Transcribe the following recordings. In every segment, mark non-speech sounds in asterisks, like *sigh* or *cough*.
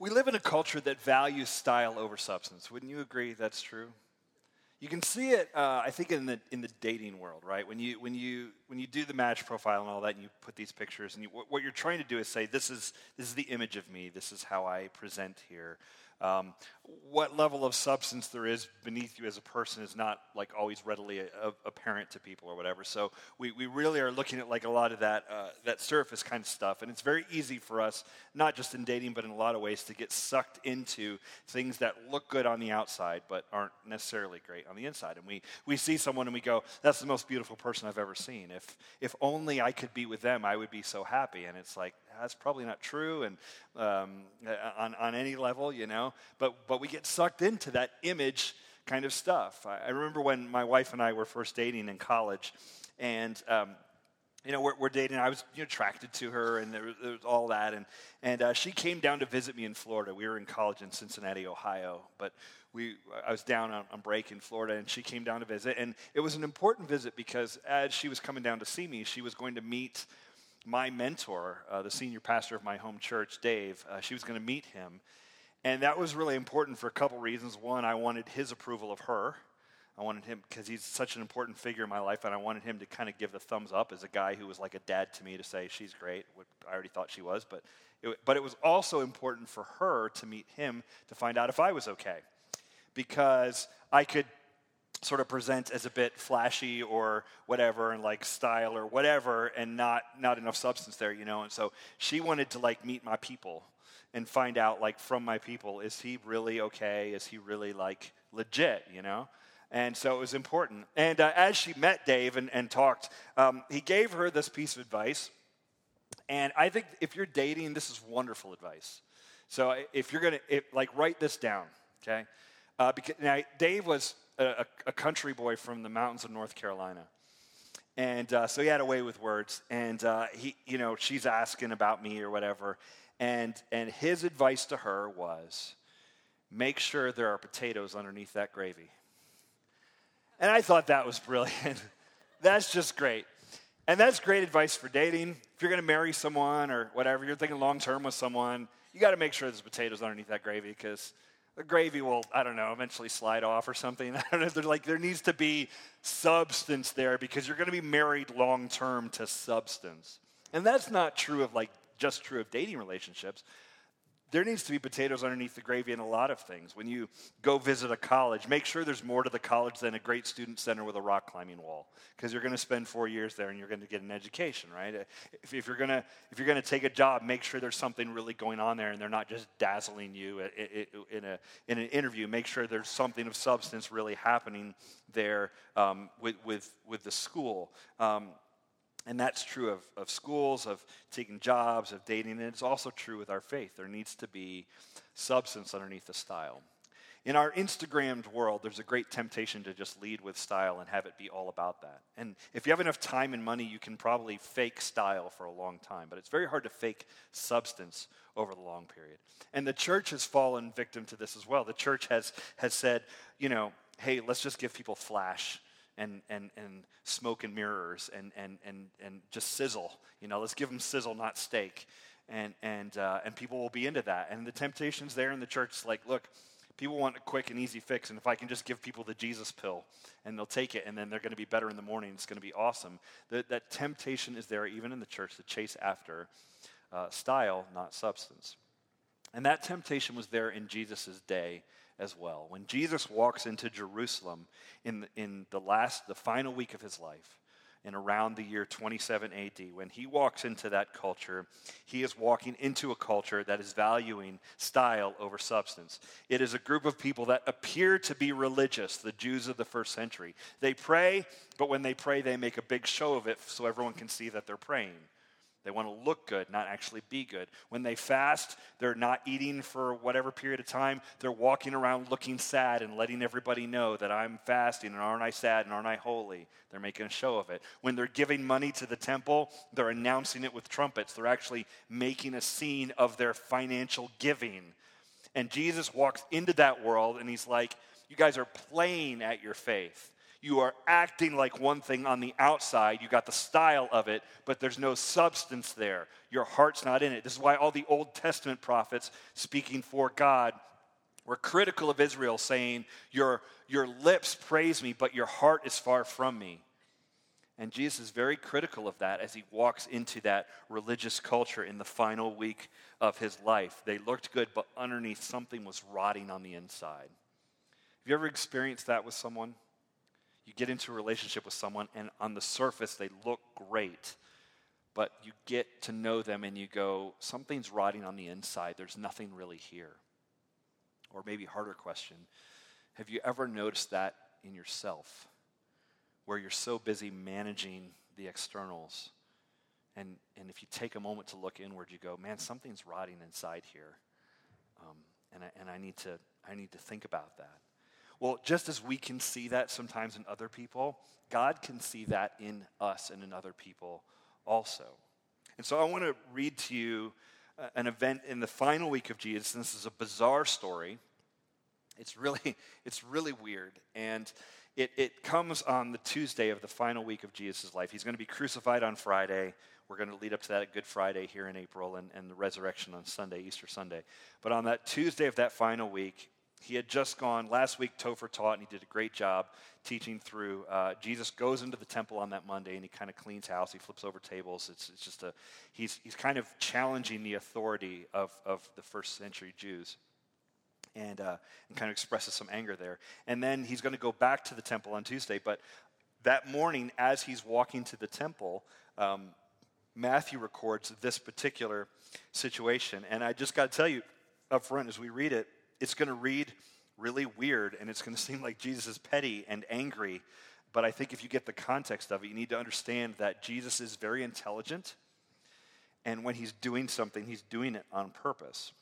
We live in a culture that values style over substance. Wouldn't you agree that's true? You can see it, uh, I think, in the in the dating world, right? When you when you when you do the match profile and all that, and you put these pictures, and you, what you're trying to do is say, this is this is the image of me. This is how I present here. Um, what level of substance there is beneath you as a person is not like always readily apparent to people or whatever. So we, we really are looking at like a lot of that uh, that surface kind of stuff, and it's very easy for us, not just in dating, but in a lot of ways, to get sucked into things that look good on the outside but aren't necessarily great on the inside. And we we see someone and we go, "That's the most beautiful person I've ever seen. If if only I could be with them, I would be so happy." And it's like that's probably not true, and um, on on any level, you know. But but we get sucked into that image kind of stuff. I, I remember when my wife and I were first dating in college, and um, you know, we're, we're, dating. I was you know, attracted to her, and there was, there was all that. And and uh, she came down to visit me in Florida. We were in college in Cincinnati, Ohio, but we I was down on, on break in Florida, and she came down to visit. And it was an important visit because as she was coming down to see me, she was going to meet my mentor, uh, the senior pastor of my home church, Dave. Uh, she was going to meet him. And that was really important for a couple reasons. One, I wanted his approval of her. I wanted him, because he's such an important figure in my life, and I wanted him to kind of give the thumbs up as a guy who was like a dad to me to say, she's great. I already thought she was, but it, but it was also important for her to meet him to find out if I was okay. Because I could sort of present as a bit flashy or whatever and like style or whatever and not not enough substance there you know? And so she wanted to like meet my people and find out like from my people is he really okay? Is he really like legit you know? And so it was important. And uh, as she met dave and, and talked um, he gave her this piece of advice. And i think if you're dating this is wonderful advice. So if you're gonna if, like write this down okay? Uh, because now dave was a, a, country boy from the mountains of north carolina and uh, so he had a way with words and uh, he you know she's asking about me or whatever and, and his advice to her was make sure there are potatoes underneath that gravy. And I thought that was brilliant. *laughs* that's just great. And that's great advice for dating. If you're going to marry someone or whatever, you're thinking long term with someone, you got to make sure there's potatoes underneath that gravy because the gravy will, I don't know, eventually slide off or something. *laughs* I don't know. There's like there needs to be substance there because you're going to be married long term to substance. And that's not true of like just true of dating relationships. There needs to be potatoes underneath the gravy in a lot of things. When you go visit a college, make sure there's more to the college than a great student center with a rock climbing wall, because you're going to spend four years there and you're going to get an education, right? If, if you're going to if you're going to take a job, make sure there's something really going on there, and they're not just dazzling you in a in an interview. Make sure there's something of substance really happening there um, with with with the school. Um, and that's true of, of schools, of taking jobs, of dating, and it's also true with our faith. There needs to be substance underneath the style. In our Instagrammed world, there's a great temptation to just lead with style and have it be all about that. And if you have enough time and money, you can probably fake style for a long time, but it's very hard to fake substance over the long period. And the church has fallen victim to this as well. The church has, has said, you know, hey, let's just give people flash and, and, and smoke and mirrors and, and, and, and just sizzle. You know, let's give them sizzle, not steak. And, and, uh, and people will be into that. And the temptation's there in the church. It's like, look, people want a quick and easy fix. And if I can just give people the Jesus pill and they'll take it and then they're going to be better in the morning, it's going to be awesome. That, that temptation is there even in the church to chase after uh, style, not substance. And that temptation was there in Jesus' day as well. When Jesus walks into Jerusalem in in the last, the final week of his life, in around the year 27 AD, when he walks into that culture, he is walking into a culture that is valuing style over substance. It is a group of people that appear to be religious, the Jews of the first century. They pray, but when they pray, they make a big show of it so everyone can see that they're praying. They want to look good, not actually be good. When they fast, they're not eating for whatever period of time. They're walking around looking sad and letting everybody know that I'm fasting and aren't I sad and aren't I holy? They're making a show of it. When they're giving money to the temple, they're announcing it with trumpets. They're actually making a scene of their financial giving. And Jesus walks into that world and he's like, You guys are playing at your faith. You are acting like one thing on the outside. You got the style of it, but there's no substance there. Your heart's not in it. This is why all the Old Testament prophets speaking for God were critical of Israel, saying, Your, your lips praise me, but your heart is far from me. And Jesus is very critical of that as he walks into that religious culture in the final week of his life. They looked good, but underneath something was rotting on the inside. Have you ever experienced that with someone? You get into a relationship with someone, and on the surface, they look great, but you get to know them and you go, something's rotting on the inside. There's nothing really here. Or maybe harder question Have you ever noticed that in yourself? where you're so busy managing the externals. And, and if you take a moment to look inward, you go, man, something's rotting inside here. Um, and I, and I, need to, I need to think about that. Well, just as we can see that sometimes in other people, God can see that in us and in other people also. And so I want to read to you uh, an event in the final week of Jesus. And this is a bizarre story. It's really, *laughs* it's really weird. And it, it comes on the Tuesday of the final week of Jesus' life. He's going to be crucified on Friday. We're going to lead up to that at Good Friday here in April and, and the resurrection on Sunday, Easter Sunday. But on that Tuesday of that final week, he had just gone, last week Topher taught, and he did a great job teaching through. Uh, Jesus goes into the temple on that Monday, and he kind of cleans house. He flips over tables. It's, it's just a, he's, he's kind of challenging the authority of, of the first century Jews and, uh, and kind of expresses some anger there. And then he's going to go back to the temple on Tuesday. But that morning, as he's walking to the temple, um, Matthew records this particular situation. And I just got to tell you up front as we read it, it's going to read really weird and it's going *laughs* to seem like Jesus is petty and angry. But I think if you get the context of it, you need to understand that Jesus is very intelligent. And when he's doing something, he's doing it on purpose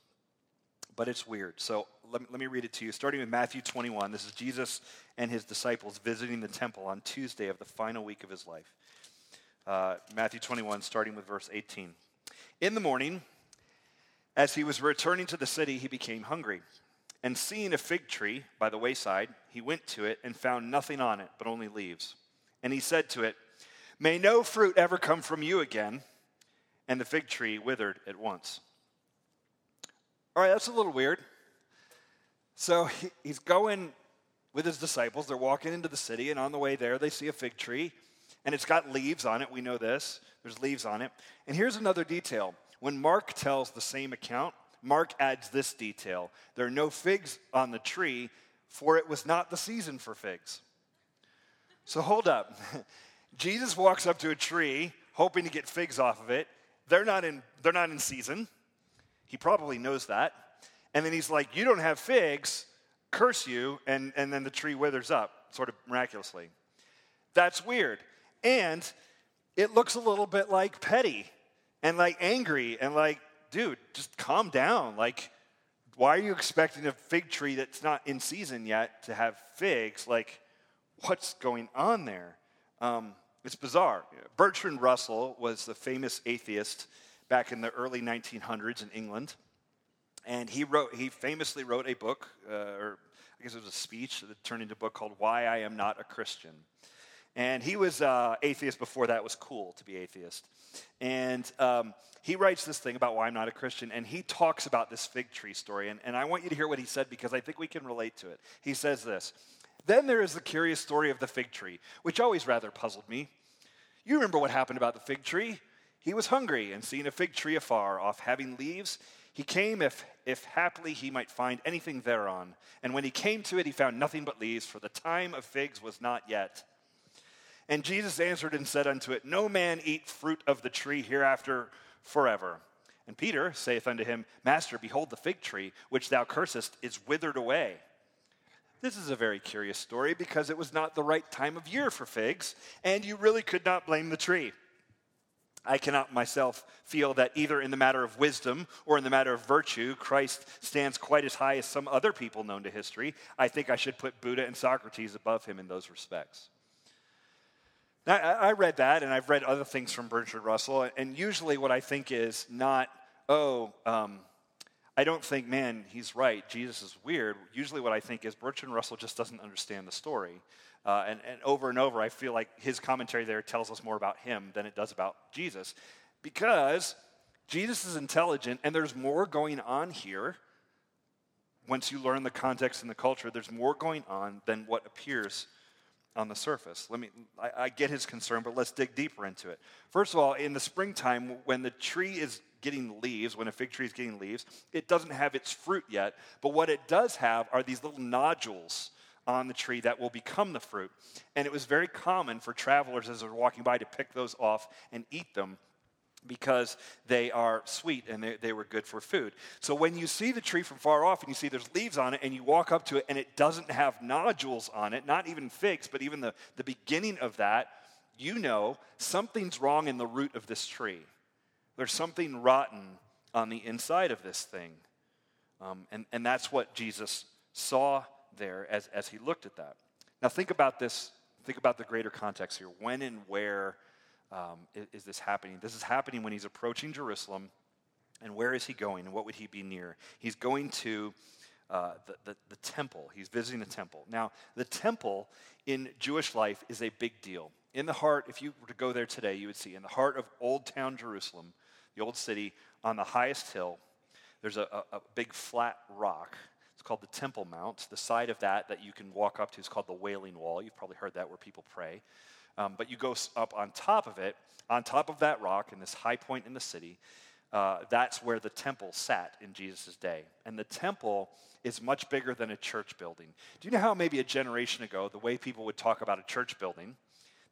but it's weird. So let me, let me read it to you. Starting with Matthew 21, this is Jesus and his disciples visiting the temple on Tuesday of the final week of his life. Uh, Matthew 21, starting with verse 18. In the morning, as he was returning to the city, he became hungry. And seeing a fig tree by the wayside, he went to it and found nothing on it but only leaves. And he said to it, May no fruit ever come from you again. And the fig tree withered at once. All right, that's a little weird. So he's going with his disciples. They're walking into the city, and on the way there, they see a fig tree, and it's got leaves on it. We know this. There's leaves on it. And here's another detail. When Mark tells the same account, Mark adds this detail there are no figs on the tree, for it was not the season for figs. So hold up. *laughs* Jesus walks up to a tree, hoping to get figs off of it. They're not in, they're not in season. He probably knows that. And then he's like, You don't have figs, curse you. And, and then the tree withers up, sort of miraculously. That's weird. And it looks a little bit like petty and like angry and like, dude, just calm down. Like, why are you expecting a fig tree that's not in season yet to have figs? Like, what's going on there? Um, it's bizarre. Bertrand Russell was the famous atheist back in the early 1900s in England. And he wrote, he famously wrote a book, uh, or I guess it was a speech that turned into a book called Why I Am Not a Christian. And he was uh, atheist before that was cool to be atheist. And um, he writes this thing about why I'm not a Christian, and he talks about this fig tree story. And, and I want you to hear what he said because I think we can relate to it. He says this Then there is the curious story of the fig tree, which always rather puzzled me. You remember what happened about the fig tree? He was hungry, and seeing a fig tree afar off having leaves, he came if, if haply he might find anything thereon. And when he came to it, he found nothing but leaves, for the time of figs was not yet. And Jesus answered and said unto it, No man eat fruit of the tree hereafter forever. And Peter saith unto him, Master, behold, the fig tree which thou cursest is withered away. This is a very curious story because it was not the right time of year for figs, and you really could not blame the tree. I cannot myself feel that either in the matter of wisdom or in the matter of virtue, Christ stands quite as high as some other people known to history. I think I should put Buddha and Socrates above him in those respects. Now, I read that, and I've read other things from Bertrand Russell, and usually what I think is not, oh, um, I don't think, man, he's right. Jesus is weird. Usually, what I think is Bertrand Russell just doesn't understand the story. Uh, and, and over and over, I feel like his commentary there tells us more about him than it does about Jesus. Because Jesus is intelligent, and there's more going on here. Once you learn the context and the culture, there's more going on than what appears on the surface. Let me, I, I, get his concern, but let's dig deeper into it. First of all, in the springtime, when the tree is getting leaves, when a fig tree is getting leaves, it doesn't have its fruit yet, but what it does have are these little nodules on the tree that will become the fruit. And it was very common for travelers as they're walking by to pick those off and eat them because they are sweet and they, they were good for food. So when you see the tree from far off and you see there's leaves on it and you walk up to it and it doesn't have nodules on it, not even figs, but even the, the beginning of that, you know something's wrong in the root of this tree. There's something rotten on the inside of this thing. Um, and, and that's what Jesus saw there as, as he looked at that. Now, think about this. Think about the greater context here. When and where um, is, is this happening? This is happening when he's approaching Jerusalem. And where is he going? And what would he be near? He's going to uh, the, the, the, temple. He's visiting the temple. Now, the temple in Jewish life is a big deal. In the heart, if you were to go there today, you would see in the heart of Old Town Jerusalem, the old city, on the highest hill, there's a, a, a big flat rock. It's called the Temple Mount. The side of that that you can walk up to is called the Wailing Wall. You've probably heard that where people pray. Um, but you go up on top of it, on top of that rock in this high point in the city, uh, that's where the temple sat in Jesus' day. And the temple is much bigger than a church building. Do you know how maybe a generation ago, the way people would talk about a church building,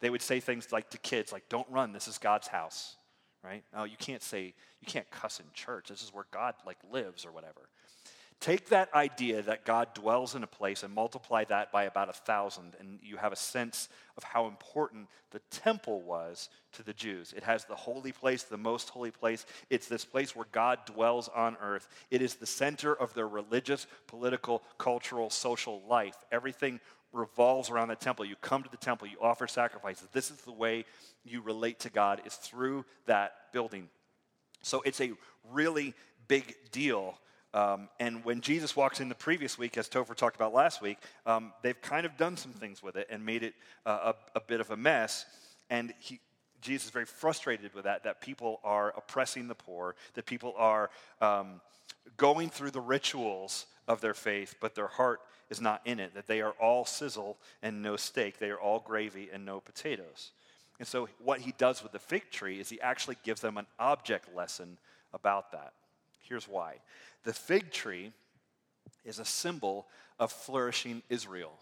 they would say things like to kids, like, don't run, this is God's house, right? No, you can't say, you can't cuss in church. This is where God, like, lives or whatever. Take that idea that God dwells in a place and multiply that by about a thousand, and you have a sense of how important the temple was to the Jews. It has the holy place, the most holy place. It's this place where God dwells on earth. It is the center of their religious, political, cultural, social life. Everything revolves around the temple. You come to the temple, you offer sacrifices. This is the way you relate to God, is through that building. So it's a really big deal um, and when Jesus walks in the previous week, as Topher talked about last week, um, they've kind of done some things with it and made it uh, a, a, bit of a mess. And he, Jesus is very frustrated with that, that people are oppressing the poor, that people are um, going through the rituals of their faith, but their heart is not in it, that they are all sizzle and no steak, they are all gravy and no potatoes. And so, what he does with the fig tree is he actually gives them an object lesson about that. Here's why the fig tree is a symbol of flourishing Israel.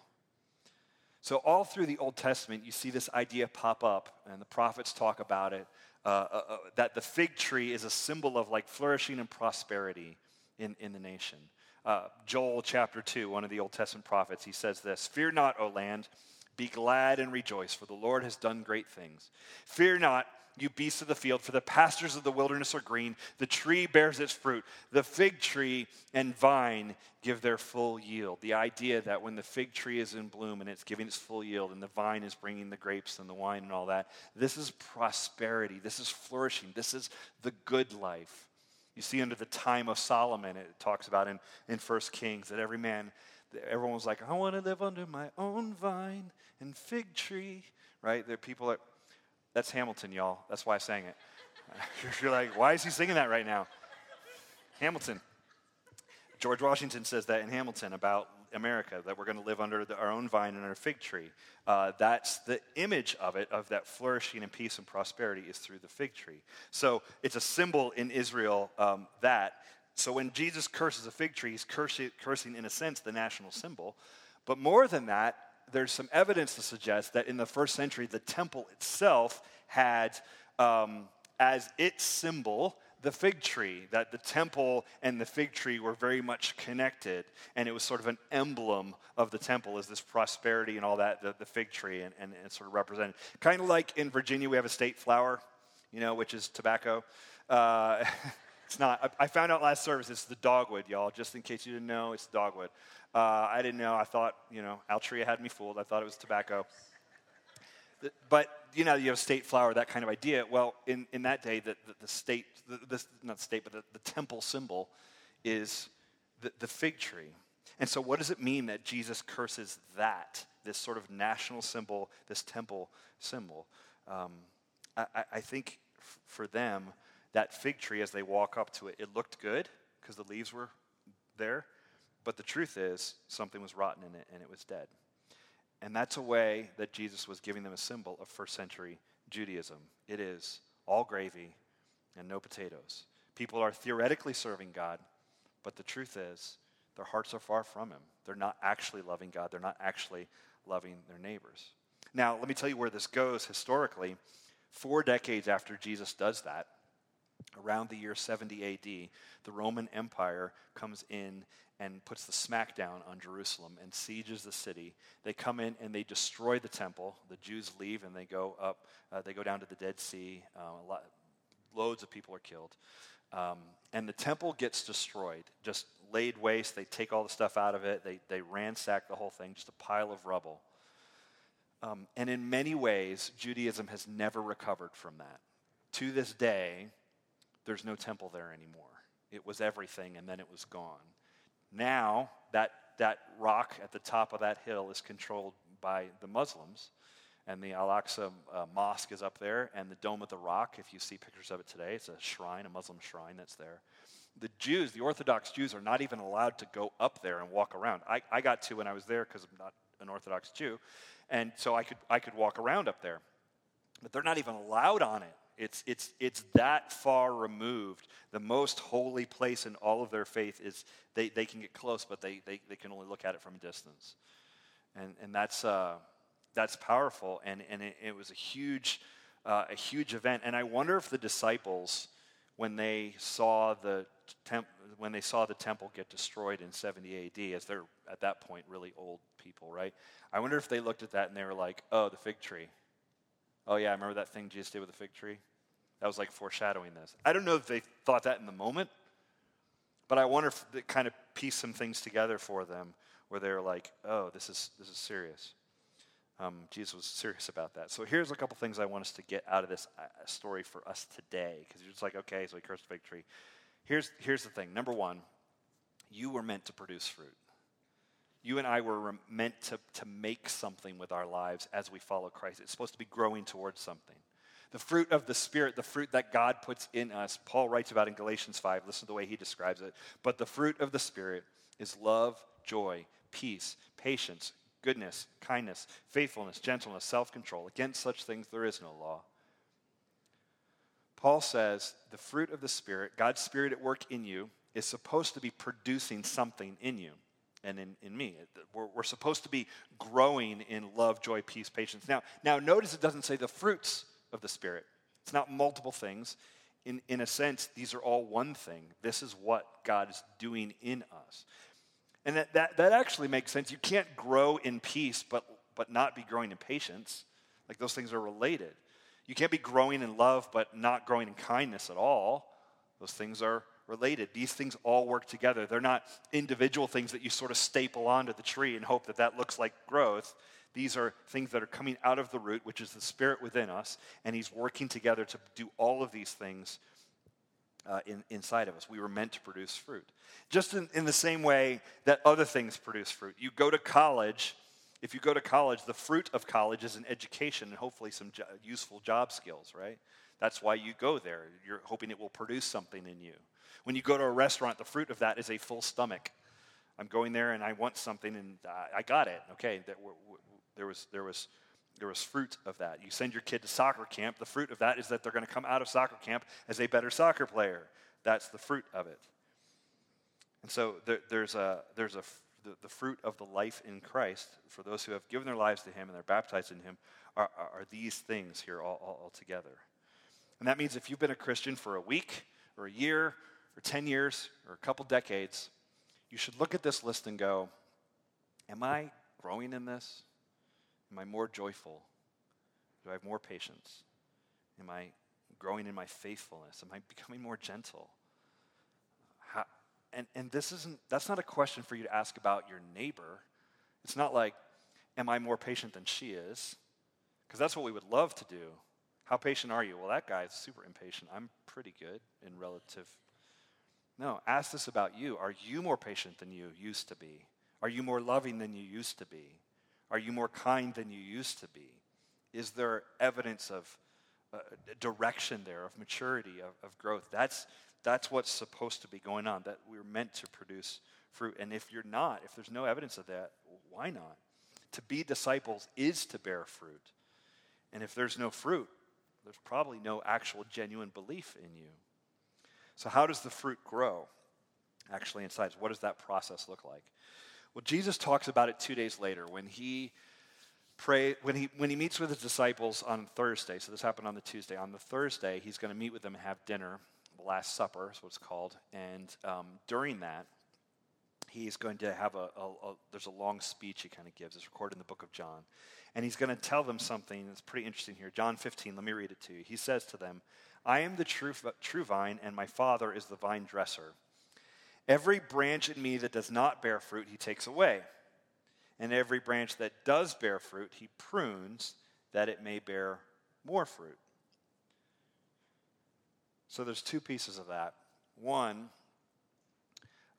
So, all through the Old Testament, you see this idea pop up, and the prophets talk about it uh, uh, uh, that the fig tree is a symbol of like flourishing and prosperity in, in the nation. Uh, Joel chapter 2, one of the Old Testament prophets, he says this Fear not, O land, be glad and rejoice, for the Lord has done great things. Fear not, you beasts of the field, for the pastures of the wilderness are green. The tree bears its fruit. The fig tree and vine give their full yield. The idea that when the fig tree is in bloom and it's giving its full yield, and the vine is bringing the grapes and the wine and all that, this is prosperity. This is flourishing. This is the good life. You see, under the time of Solomon, it talks about in, in 1 Kings that every man, everyone was like, I want to live under my own vine and fig tree, right? There are people that that's Hamilton, y'all. That's why I sang it. *laughs* You're like, why is he singing that right now? Hamilton. George Washington says that in Hamilton about America, that we're going to live under the, our own vine and our fig tree. Uh, that's the image of it, of that flourishing and peace and prosperity, is through the fig tree. So it's a symbol in Israel um, that. So when Jesus curses a fig tree, he's cursing, cursing, in a sense, the national symbol. But more than that, there's some evidence to suggest that in the first century, the temple itself had um, as its symbol the fig tree, that the temple and the fig tree were very much connected. And it was sort of an emblem of the temple as this prosperity and all that, the, the fig tree, and, and, and, sort of represented. Kind of like in Virginia, we have a state flower, you know, which is tobacco. Uh, *laughs* it's not. I, I, found out last service it's the dogwood, y'all, just in case you didn't know, it's dogwood. Uh, I didn't know. I thought, you know, Altria had me fooled. I thought it was tobacco. But, you know, you have state flower, that kind of idea. Well, in, in that day, the, the, the state, the, the, not state, but the, the temple symbol is the, the fig tree. And so, what does it mean that Jesus curses that, this sort of national symbol, this temple symbol? Um, I, I, think f- for them, that fig tree, as they walk up to it, it looked good because the leaves were there. But the truth is, something was rotten in it and it was dead. And that's a way that Jesus was giving them a symbol of first century Judaism. It is all gravy and no potatoes. People are theoretically serving God, but the truth is, their hearts are far from Him. They're not actually loving God, they're not actually loving their neighbors. Now, let me tell you where this goes historically. Four decades after Jesus does that, around the year 70 AD, the Roman Empire comes in and puts the smackdown on Jerusalem and sieges the city. They come in and they destroy the temple. The Jews leave and they go up, uh, they go down to the Dead Sea. Uh, lot, loads of people are killed. Um, and the temple gets destroyed, just laid waste. They take all the stuff out of it, they, they ransack the whole thing, just a pile of rubble. Um, and in many ways, Judaism has never recovered from that. To this day, there's no temple there anymore. It was everything, and then it was gone. Now, that, that rock at the top of that hill is controlled by the Muslims, and the Al Aqsa uh, Mosque is up there, and the Dome of the Rock, if you see pictures of it today, it's a shrine, a Muslim shrine that's there. The Jews, the Orthodox Jews, are not even allowed to go up there and walk around. I, I got to when I was there because I'm not an Orthodox Jew, and so I could, I could walk around up there. But they're not even allowed on it. It's, it's, it's that far removed. The most holy place in all of their faith is they, they can get close, but they, they, they can only look at it from a distance. And, and that's, uh, that's powerful. And, and it, it was a huge, uh, a huge event. And I wonder if the disciples, when they saw the temp- when they saw the temple get destroyed in 70 AD, as they're at that point really old people, right? I wonder if they looked at that and they were like, "Oh, the fig tree. Oh yeah, I remember that thing Jesus did with the fig tree? That was like foreshadowing this." I don't know if they thought that in the moment, but I wonder if it kind of pieced some things together for them, where they're like, "Oh, this is this is serious." Um, Jesus was serious about that. So here's a couple things I want us to get out of this uh, story for us today, because you're just like, okay, so he cursed the fig tree. Here's, here's the thing. Number one, you were meant to produce fruit. You and I were meant to, to make something with our lives as we follow Christ. It's supposed to be growing towards something. The fruit of the Spirit, the fruit that God puts in us, Paul writes about in Galatians 5. Listen to the way he describes it. But the fruit of the Spirit is love, joy, peace, patience, goodness, kindness, faithfulness, gentleness, self control. Against such things there is no law. Paul says the fruit of the Spirit, God's Spirit at work in you, is supposed to be producing something in you and in, in me. We're, we're supposed to be growing in love, joy, peace, patience. Now, now, notice it doesn't say the fruits of the Spirit, it's not multiple things. In, in a sense, these are all one thing. This is what God is doing in us. And that, that, that actually makes sense. You can't grow in peace but, but not be growing in patience. Like those things are related. You can't be growing in love but not growing in kindness at all. Those things are related. These things all work together. They're not individual things that you sort of staple onto the tree and hope that that looks like growth. These are things that are coming out of the root, which is the spirit within us, and He's working together to do all of these things uh, in, inside of us. We were meant to produce fruit. Just in, in the same way that other things produce fruit. You go to college, if you go to college, the fruit of college is an education and hopefully some jo- useful job skills, right? That's why you go there. You're hoping it will produce something in you. When you go to a restaurant, the fruit of that is a full stomach. I'm going there and I want something and I got it. Okay, there was, there was there was fruit of that. You send your kid to soccer camp, the fruit of that is that they're going to come out of soccer camp as a better soccer player. That's the fruit of it. And so there, there's, a, there's a, the, the, fruit of the life in Christ for those who have given their lives to Him and they're baptized in Him are, are, are these things here all, all, all together. And that means if you've been a Christian for a week or a year or 10 years or a couple decades, you should look at this list and go, Am I growing in this? Am I more joyful? Do I have more patience? Am I growing in my faithfulness? Am I *laughs* becoming more gentle? How, and, and this isn't, that's not a question for you to ask about your neighbor. It's not like, am I more patient than she is? Because that's what we would love to do. How patient are you? Well, that guy's super impatient. I'm pretty good in relative. No, ask this about you. Are you more patient than you used to be? Are you more loving than you used to be? Are you more kind than you used to be? Is there evidence of uh, direction there, of maturity, of, of growth? That's, that's what's supposed to be going on, that we're meant to produce fruit. And if you're not, if there's no evidence of that, why not? To be disciples is to bear fruit. And if there's no fruit, there's probably no actual genuine belief in you. So, how does the fruit grow actually inside? What does that process look like? Well, Jesus talks about it two days later when he pray when he when he meets with his disciples on Thursday. So this happened on the Tuesday. On the Thursday, he's going to meet with them and have dinner, the Last Supper is what it's called. And um, during that, he's going to have a, a, a, there's a long speech he kind of gives. It's recorded in the book of john. And he's going to tell them something that's pretty interesting here. John 15 let me read it to you. He says to them i am the true, true vine and my father is the vine dresser. Every branch in me that does not bear fruit he takes away. And every branch that does bear fruit he prunes that it may bear more fruit. So there's two pieces of that. One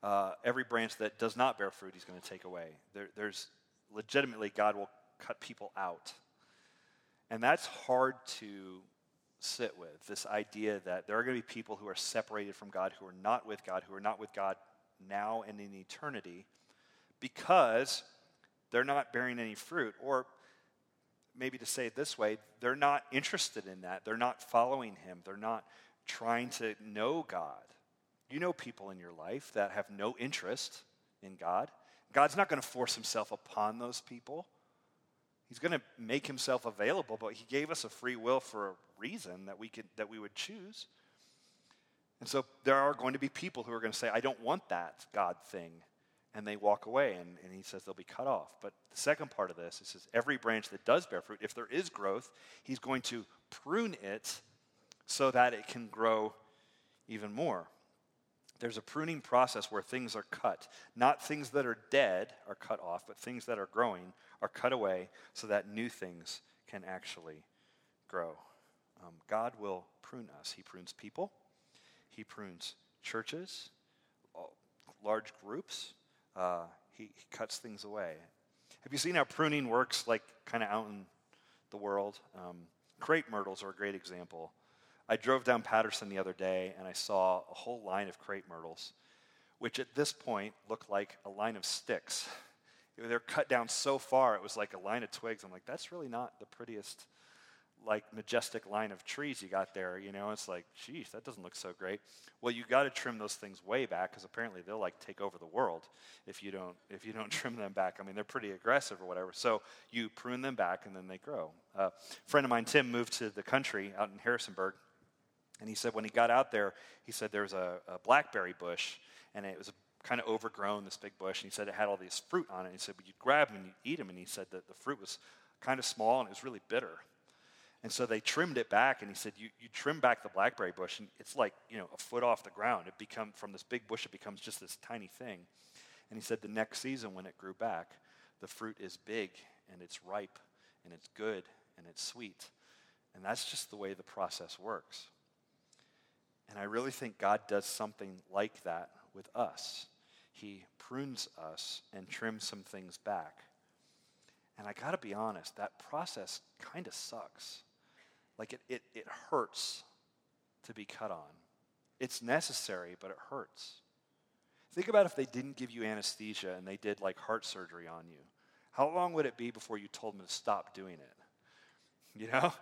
uh, every branch that does not bear fruit, he's going to take away. There, there's legitimately, God will cut people out. And that's hard to sit with this idea that there are going to be people who are separated from God, who are not with God, who are not with God now and in eternity because they're not bearing any fruit. Or maybe to say it this way, they're not interested in that. They're not following Him. They're not trying to know God. You know people in your life that have no interest in God. God's not going to force himself upon those people. He's going to make himself available, but he gave us a free will for a reason that we could that we would choose. And so there are going to be people who are going to say, I don't want that God thing. And they walk away, and, and he says they'll be cut off. But the second part of this, he says, every branch that does bear fruit, if there is growth, he's going to prune it so that it can grow even more. There's a pruning process where things are cut. Not things that are dead are cut off, but things that are growing are cut away so that new things can actually grow. Um, God will prune us. He prunes people, He prunes churches, large groups. Uh, he, he cuts things away. Have you seen how pruning works, like kind of out in the world? Um, crepe myrtles are a great example. I drove down Patterson the other day and I saw a whole line of crepe myrtles, which at this point looked like a line of sticks. They're cut down so far, it was like a line of twigs. I'm like, that's really not the prettiest, like, majestic line of trees you got there. You know, it's like, geez, that doesn't look so great. Well, you got to trim those things way back because apparently they'll like take over the world if you don't if you don't *laughs* trim them back. I mean, they're pretty aggressive or whatever. So you prune them back and then they grow. Uh, a friend of mine, Tim, moved to the country out in Harrisonburg and he said when he got out there, he said there was a, a blackberry bush, and it was kind of overgrown, this big bush. And he said it had all these fruit on it. And he said, but you'd grab them and you'd eat them. And he said that the fruit was kind of small and it was really bitter. And so they trimmed it back, and he said, you, you trim back the blackberry bush, and it's like, you know, a foot off the ground. It become from this big bush, it becomes just this tiny thing. And he said the next season when it grew back, the fruit is big, and it's ripe, and it's good, and it's sweet. And that's just the way the process works. And I really think God does something like that with us. He prunes us and trims some things back. And I got to be honest, that process kind of sucks. Like it, it, it hurts to be cut on. It's necessary, but it hurts. Think about if they didn't give you anesthesia and they did like heart surgery on you. How long would it be before you told them to stop doing it? You know?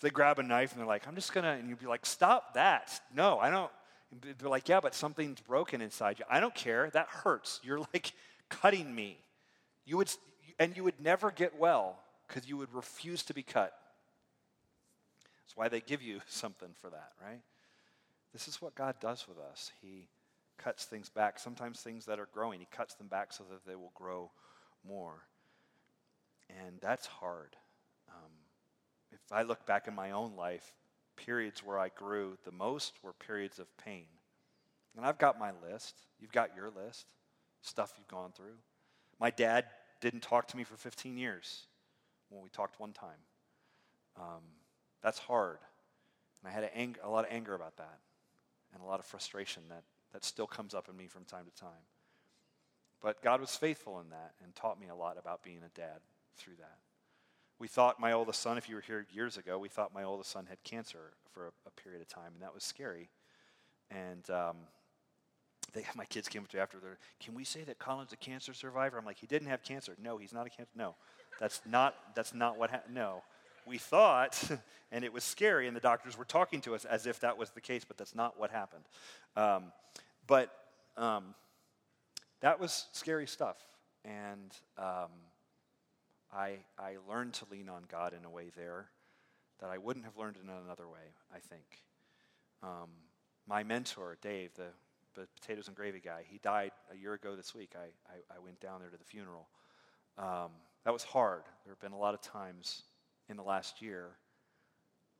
They grab a knife and they're like, I'm just gonna, and you'd be like, stop that. No, I don't. They're like, yeah, but something's broken inside you. I don't care. That hurts. You're like cutting me. You would, and you would never get well because you would refuse to be cut. That's why they give you *laughs* something for that, right? This is what God does with us. He cuts things back. Sometimes things that are growing, He cuts them back so that they will grow more. And that's hard. If I look back in my own life, periods where I grew the most were periods of pain. And I've got my list. You've got your list, stuff you've gone through. My dad didn't talk to me for 15 years when we talked one time. Um, that's hard. And I had a, ang- a lot of anger about that and a lot of frustration that that still comes up in me from time to time. But God was faithful in that and taught me a lot about being a dad through that. We thought my oldest son, if you were here years ago, we thought my oldest son had cancer for a, a period of time, and that was scary. And um, they, *laughs* my kids came up to me after, they're, can we say that Colin's a cancer survivor? I'm like, he didn't have cancer. No, he's not a cancer. No, that's not, that's not what happened. No. We thought, *laughs* and it was scary, and the doctors were talking to us as if that was the case, but that's not what happened. Um, but um, that was scary stuff. And um, I, I learned to lean on God in a way there that I wouldn't have learned in another way, I think. Um, my mentor, Dave, the, the, potatoes and gravy guy, he died a year ago this week. I, I, I went down there to the funeral. Um, that was hard. There have been a lot of times in the last year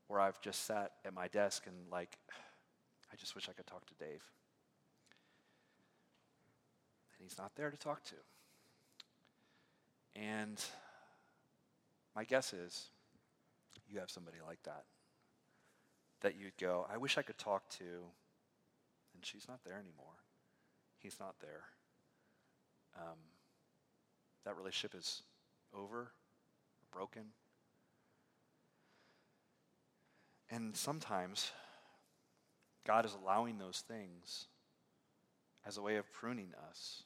where I've just sat at my desk and, like, *sighs* I just wish I could talk to Dave. And he's not there to talk to. And my guess is you have somebody like that that you'd go, I wish I could talk to, and she's not there anymore. He's not there. Um, that relationship is over, broken. And sometimes God is allowing those things as a way of pruning us,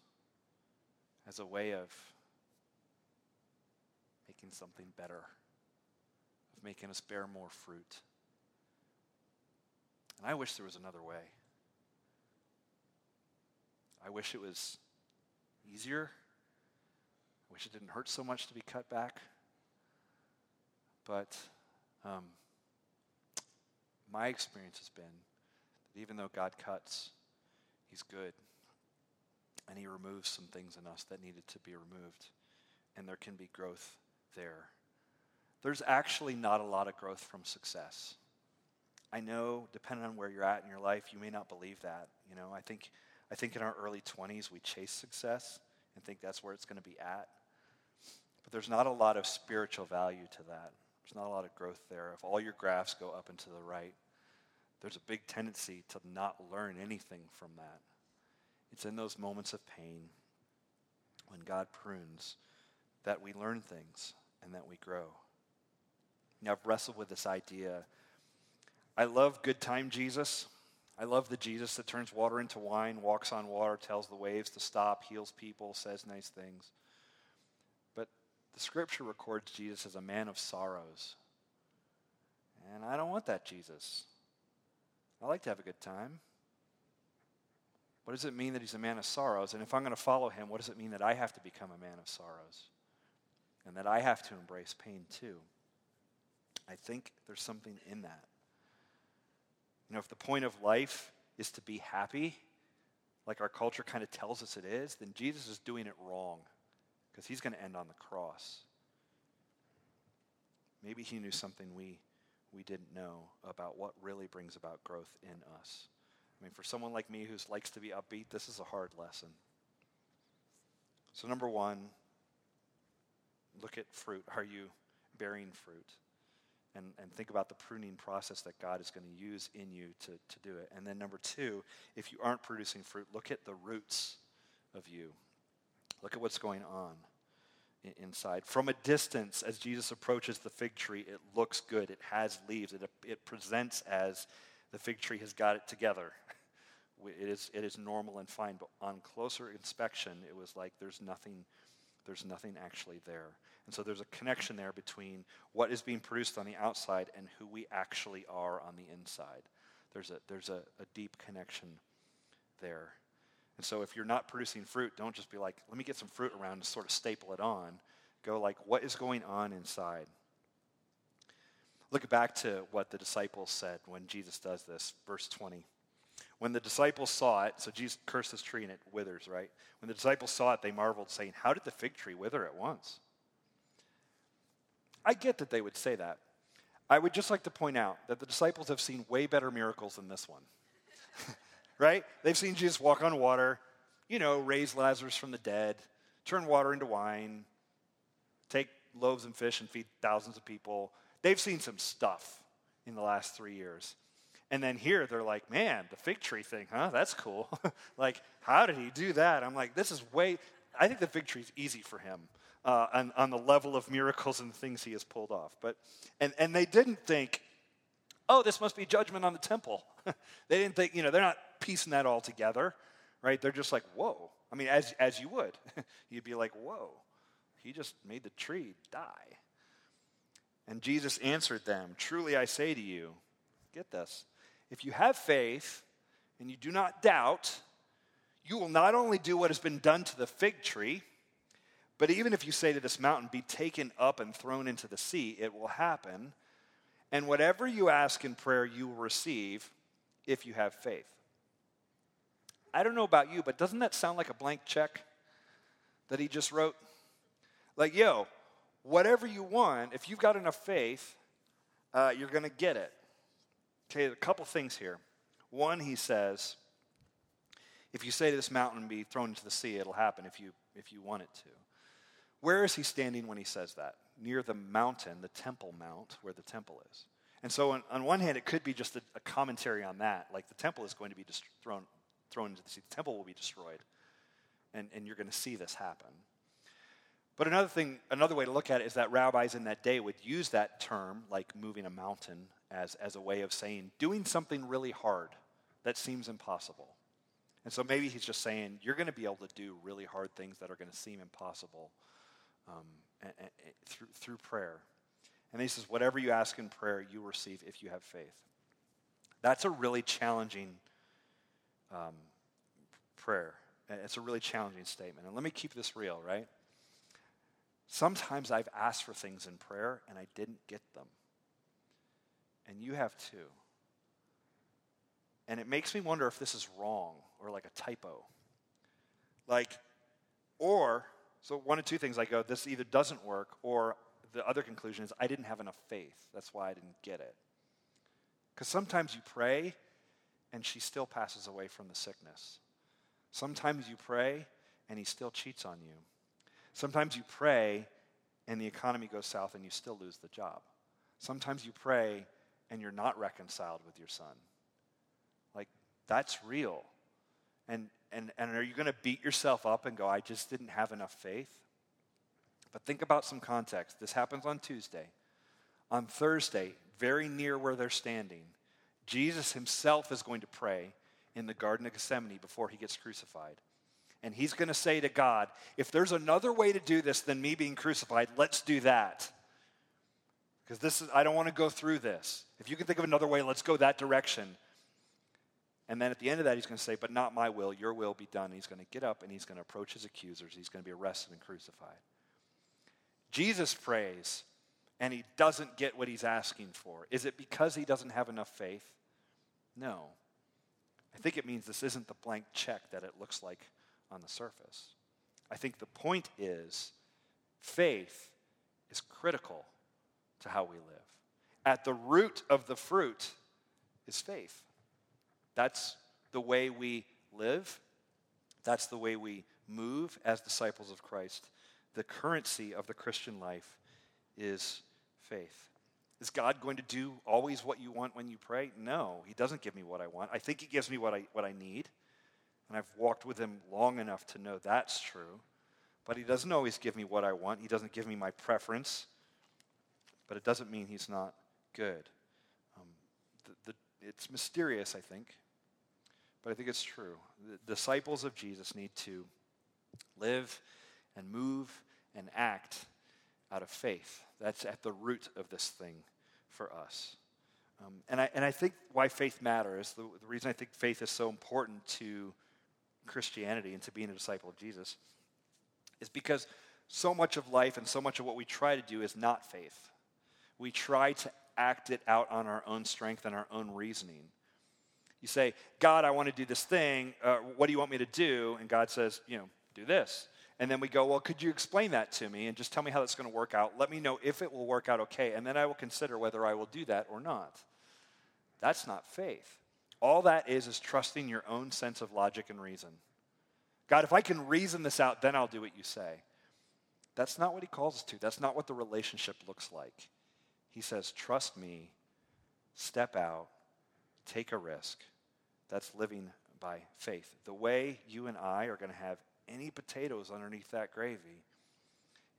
as a way of making something better, of making us bear more fruit. And I wish there was another way. I wish it was easier. I wish it didn't hurt so much to be cut back. But um, my experience has been that even though God cuts, He's good. And He removes some things in us that needed to be removed. And there can be growth there. There's actually not a lot of growth from success. I know, depending on where you're at in your life, you may not believe that. You know, I think, I think in our early 20s, we chase success and think that's where it's going to be at. But there's not a lot of spiritual value to that. There's not a lot of growth there. If all your graphs go up and to the right, there's a big tendency to not learn anything from that. It's in those moments of pain when God prunes that we learn things and that we grow. Now, I've wrestled with this idea. I love good time Jesus. I love the Jesus that turns water into wine, walks on water, tells the waves to stop, heals people, says nice things. But the scripture records Jesus as a man of sorrows. And I don't want that Jesus. I like to have a good time. What does it mean that he's a man of sorrows? And if I'm going to follow him, what does it mean that I have to become a man of sorrows? And that I have to embrace pain too. I think there's something in that. You know, if the point of life is to be happy, like our culture kind of tells us it is, then Jesus is doing it wrong because he's going to end on the cross. Maybe he knew something we, we didn't know about what really brings about growth in us. I mean, for someone like me who likes to be upbeat, this is a hard lesson. So, number one, Look at fruit. Are you bearing fruit? And, and think about the pruning process that God is going to use in you to, to do it. And then, number two, if you aren't producing fruit, look at the roots of you. Look at what's going on inside. From a distance, as Jesus approaches the fig tree, it looks good. It has leaves. It, it presents as the fig tree has got it together. *laughs* It is, it is normal and fine. But on closer inspection, it was like there's nothing there's nothing actually there. And so there's a connection there between what is being produced on the outside and who we actually are on the inside. There's a, there's a, a deep connection there. And so if you're not producing fruit, don't just be like, let me get some fruit around and sort of staple it on. Go like, what is going on inside? Look back to what the disciples said when Jesus does this, verse 20. When the disciples saw it, so Jesus cursed this tree and it withers, right? When the disciples saw it, they marveled, saying, How did the fig tree wither at once? I get that they would say that. I would just like to point out that the disciples have seen way better miracles than this one. *laughs* right? They've seen Jesus walk on water, you know, raise Lazarus from the dead, turn water into wine, take loaves and fish and feed thousands of people. They've seen some stuff in the last three years. And then here they're like, man, the fig tree thing, huh? That's cool. *laughs* like, how did he do that? I'm like, this is way, I think the fig tree is easy for him uh, on, on the level of miracles and things he has pulled off. But, and, and they didn't think, oh, this must be judgment on the temple. *laughs* they didn't think, you know, they're not piecing that all together, right? They're just like, whoa. I mean, as, as you would. *laughs* You'd be like, whoa, he just made the tree die. And Jesus answered them, Truly I say to you, get this, if you have faith and you do not doubt, you will not only do what has been done to the fig tree, but even if you say to this mountain, Be taken up and thrown into the sea, it will happen. And whatever you ask in prayer, you will receive if you have faith. I don't know about you, but doesn't that sound like a blank check that he just wrote? Like, yo, whatever you want, if you've got enough faith, uh, you're going to get it. Okay, a couple things here. One, he says, if you say to this mountain be thrown into the sea, it'll happen if you, if you want it to. Where is he standing when he says that? Near the mountain, the Temple Mount, where the temple is. And so, on, on one hand, it could be just a, a, commentary on that. Like the temple is going to be thrown, thrown into the sea, the temple will be destroyed. And, and you're going to see this happen. But another thing, another way to look at it is that rabbis in that day would use that term, like moving a mountain, as, as a way of saying doing something really hard that seems impossible. And so maybe he's just saying you're going to be able to do really hard things that are going to seem impossible um, and, and, and through, through prayer. And he says, whatever you ask in prayer, you receive if you have faith. That's a really challenging um, prayer. It's a really challenging statement. And let me keep this real, right? Sometimes I've asked for things in prayer and I didn't get them. And you have too. And it makes me wonder if this is wrong or like a typo. Like, or, so one of two things I go, oh, this either doesn't work, or the other conclusion is I didn't have enough faith. That's why I didn't get it. Because sometimes you pray and she still passes away from the sickness. Sometimes you pray and he still cheats on you. Sometimes you pray and the economy goes south and you still lose the job. Sometimes you pray and you're not reconciled with your son. Like, that's real. And, and, and are you going to beat yourself up and go, I just didn't have enough faith? But think about some context. This happens on Tuesday. On Thursday, very near where they're standing, Jesus himself is going to pray in the Garden of Gethsemane before he gets crucified. And he's going to say to God, if there's another way to do this than me being crucified, let's do that. Because this is, I don't want to go through this. If you can think of another way, let's go that direction. And then at the end of that, he's going to say, But not my will, your will be done. And he's going to get up and he's going to approach his accusers. He's going to be arrested and crucified. Jesus prays and he doesn't get what he's asking for. Is it because he doesn't have enough faith? No. I think it means this isn't the blank check that it looks like on the surface. I think the point is faith is critical to how we live. At the root of the fruit is faith. That's the way we live, that's the way we move as disciples of Christ. The currency of the Christian life is faith. Is God going to do always what you want when you pray? No, He doesn't give me what I want. I think He gives me what I, what I need. And I've walked with him long enough to know that's true. But he doesn't always give me what I want, he doesn't give me my preference. But it doesn't mean he's not good. Um, the, the, it's mysterious, I think. But I think it's true. The disciples of Jesus need to live and move and act out of faith. That's at the root of this thing for us. Um, and, I, and I think why faith matters, the, the reason I think faith is so important to Christianity and to being a disciple of Jesus is because so much of life and so much of what we try to do is not faith. We try to act it out on our own strength and our own reasoning. You say, God, I want to do this thing. Uh, what do you want me to do? And God says, you know, do this. And then we go, well, could you explain that to me and just tell me how that's going to work out? Let me know if it will work out okay, and then I will consider whether I will do that or not. That's not faith. All that is is trusting your own sense of logic and reason. God, if I can reason this out, then I'll do what you say. That's not what he calls us to. That's not what the relationship looks like. He says, Trust me, step out, take a risk. That's living by faith. The way you and I are going to have any potatoes underneath that gravy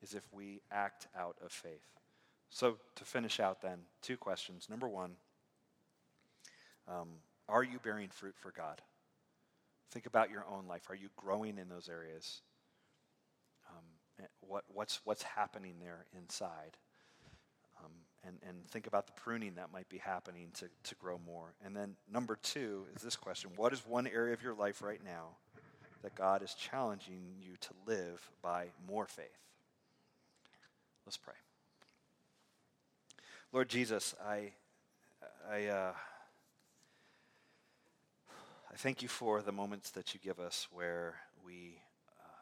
is if we act out of faith. So, to finish out, then, two questions. Number one, um, are you bearing fruit for God? Think about your own life. Are you growing in those areas? Um, what, what's, what's happening there inside? Um, and, and think about the pruning that might be happening to, to grow more. And then, number two is this question What is one area of your life right now that God is challenging you to live by more faith? Let's pray. Lord Jesus, I, I, uh, I thank you for the moments that you give us where we, uh,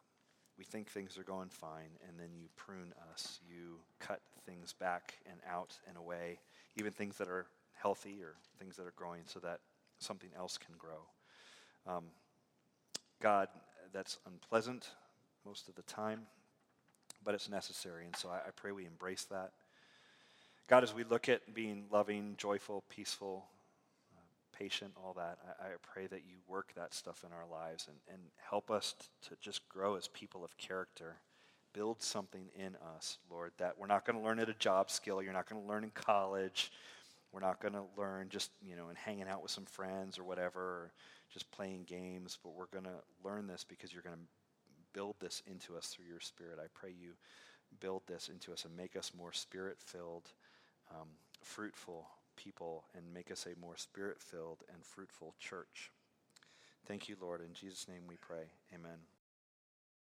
we think things are going fine, and then you prune us. You cut things back and out and away, even things that are healthy or things that are growing, so that something else can grow. Um, God, that's unpleasant most of the time, but it's necessary, and so I, I pray we embrace that. God, as we look at being loving, joyful, peaceful, patient, all that, I, I, pray that you work that stuff in our lives and, and help us t- to just grow as people of character. Build something in us, Lord, that we're not going to learn at a job skill. You're not going to learn in college. We're not going to learn just, you know, in hanging out with some friends or whatever, or just playing games, but we're going to learn this because you're going to build this into us through your Spirit. I pray you build this into us and make us more spirit filled um, fruitful people and make us a more spirit filled and fruitful church. Thank you, Lord. In Jesus' name we pray. Amen.